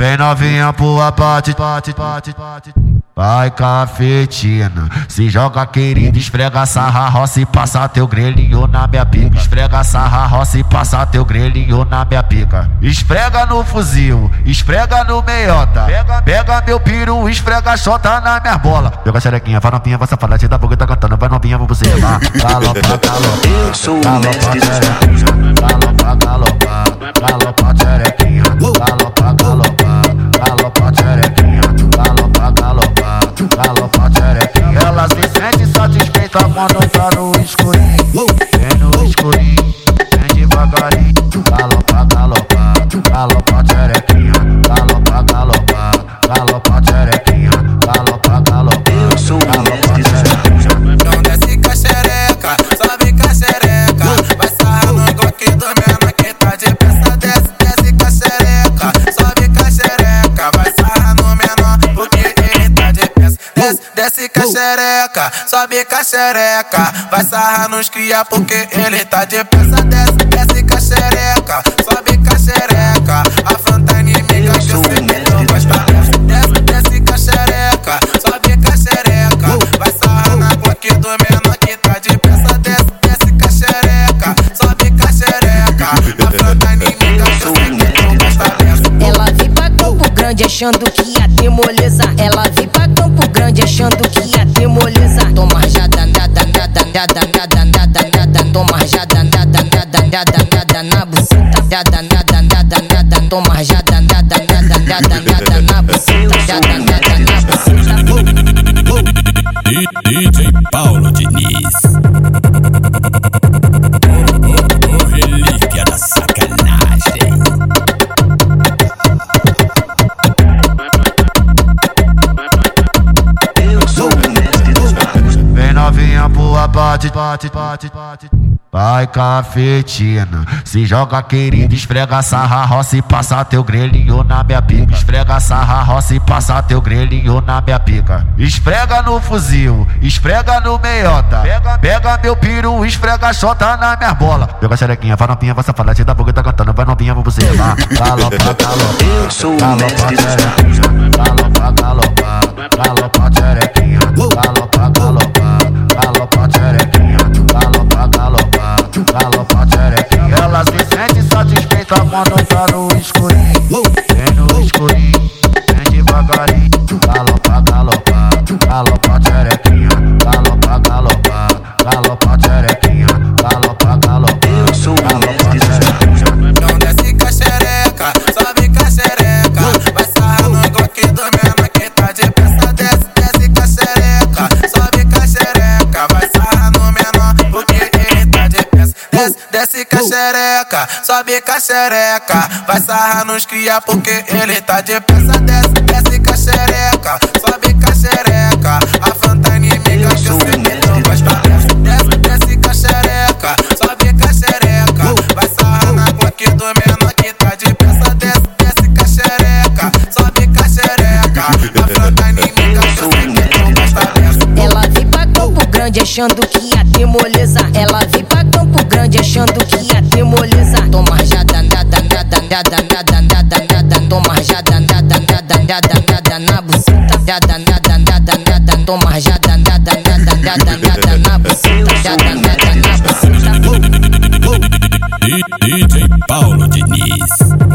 Vem novinha pro abate, bate, bate, bate. Vai cafetina, se joga querido, esfrega sarra roça e passa teu grelhinho na minha pica. Esfrega sarra roça e passa teu grelhinho na minha pica. Esfrega no fuzil, esfrega no meiota. Pega, pega meu piru, esfrega chota na minha bola. Pega a xerequinha, vai nopinha, vai safada, te dá boca tá cantando, vai nopinha, vou você lá. Galopa, galopa, Eu sou o mestre dos galopa, galopa, galopa, xerequinha, vem Desce, desce com a xereca, sobe com a xereca. Vai sarrar nos cria porque ele tá de peça. Desce, desce com a xereca, sobe com a xereca. A inimiga que eu sei que não gosta. Desce, desce com a xereca, sobe com a xereca. Vai sarrar na glock do menor que tá de peça. Desce, desce com a xereca, sobe com a xereca. A inimiga que eu sei que não gosta. Ela veio pra Campo Grande achando que nada, nada, nada, nada. Toma jada, nada, nada, nada, nada na buceta. Jada, nada, nada, nada. Toma jada, nada, nada, nada, nada na buceta. Jada, nada, na buceta. DJ Paulo Diniz. Novinha abate, bate, bate, bate. Vai cafetina, se joga querido, esfrega sarra roça e passa teu grelhinho na minha pica. Esfrega sarra roça e passa teu grelhinho na minha pica. Esfrega no fuzil, esfrega no meiota. Pega, pega meu piru, esfrega chota na minha bola. Pega a xerequinha, vai nopinha, vai safada, te dá boca tá cantando, vai nopinha, vou você lá. Galopa, galopa. Eu sou o mestre dos magos. Galopa, galopa, galopa, devagarinho, galopa, galopa, galopa, xerequinha, galopa, galopa, galopa, xerequinha, galopa, galopa. Eu sou o dos magos. Então desce com a xereca, sobe com a xereca. Vai sarrar no glock do menor que tá de peça. Desce, desce com a xereca, sobe com a xereca. Vai sarrar no menor porque ele tá de peça. Desce, desce com a xereca, sobe com a xereca. Vai sarrar nos cria porque ele tá de peça. achando que ia demoleza. Ela vem pra Campo Grande achando que ia demoleza. Toma rajada, nada, nada, nada, nada, nada, nada. Toma rajada, danada nada, nada, nada, na buceta. Nada, danada nada, nada. Toma já danada nada, nada, nada, na buceta. Nada, nada, na buceta. DJ Paulo Diniz.